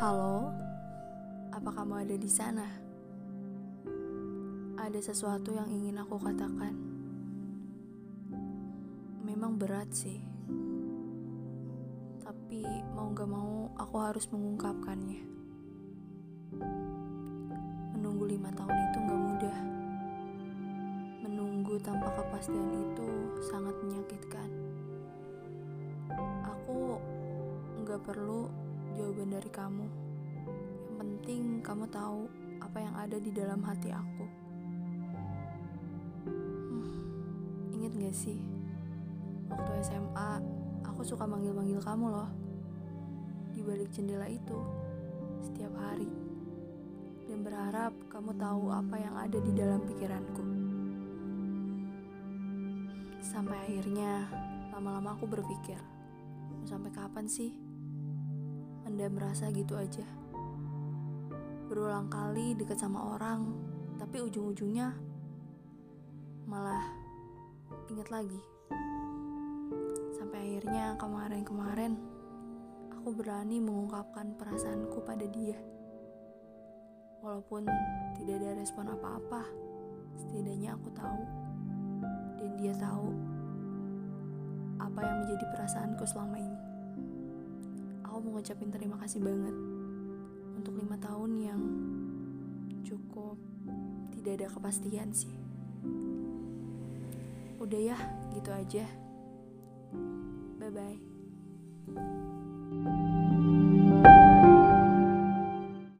Halo, apa kamu ada di sana? Ada sesuatu yang ingin aku katakan. Memang berat sih, tapi mau gak mau aku harus mengungkapkannya. Menunggu lima tahun itu gak mudah. Menunggu tanpa kepastian itu sangat menyakitkan. Aku gak perlu jawaban dari kamu. Yang penting kamu tahu apa yang ada di dalam hati aku. Hmm, ingat gak sih? Waktu SMA, aku suka manggil-manggil kamu loh. Di balik jendela itu, setiap hari. Dan berharap kamu tahu apa yang ada di dalam pikiranku. Sampai akhirnya, lama-lama aku berpikir, sampai kapan sih? Anda merasa gitu aja. Berulang kali dekat sama orang, tapi ujung-ujungnya malah ingat lagi. Sampai akhirnya kemarin-kemarin aku berani mengungkapkan perasaanku pada dia. Walaupun tidak ada respon apa-apa, setidaknya aku tahu dan dia tahu apa yang menjadi perasaanku selama ini aku mau ngucapin terima kasih banget untuk lima tahun yang cukup tidak ada kepastian sih. Udah ya, gitu aja. Bye bye.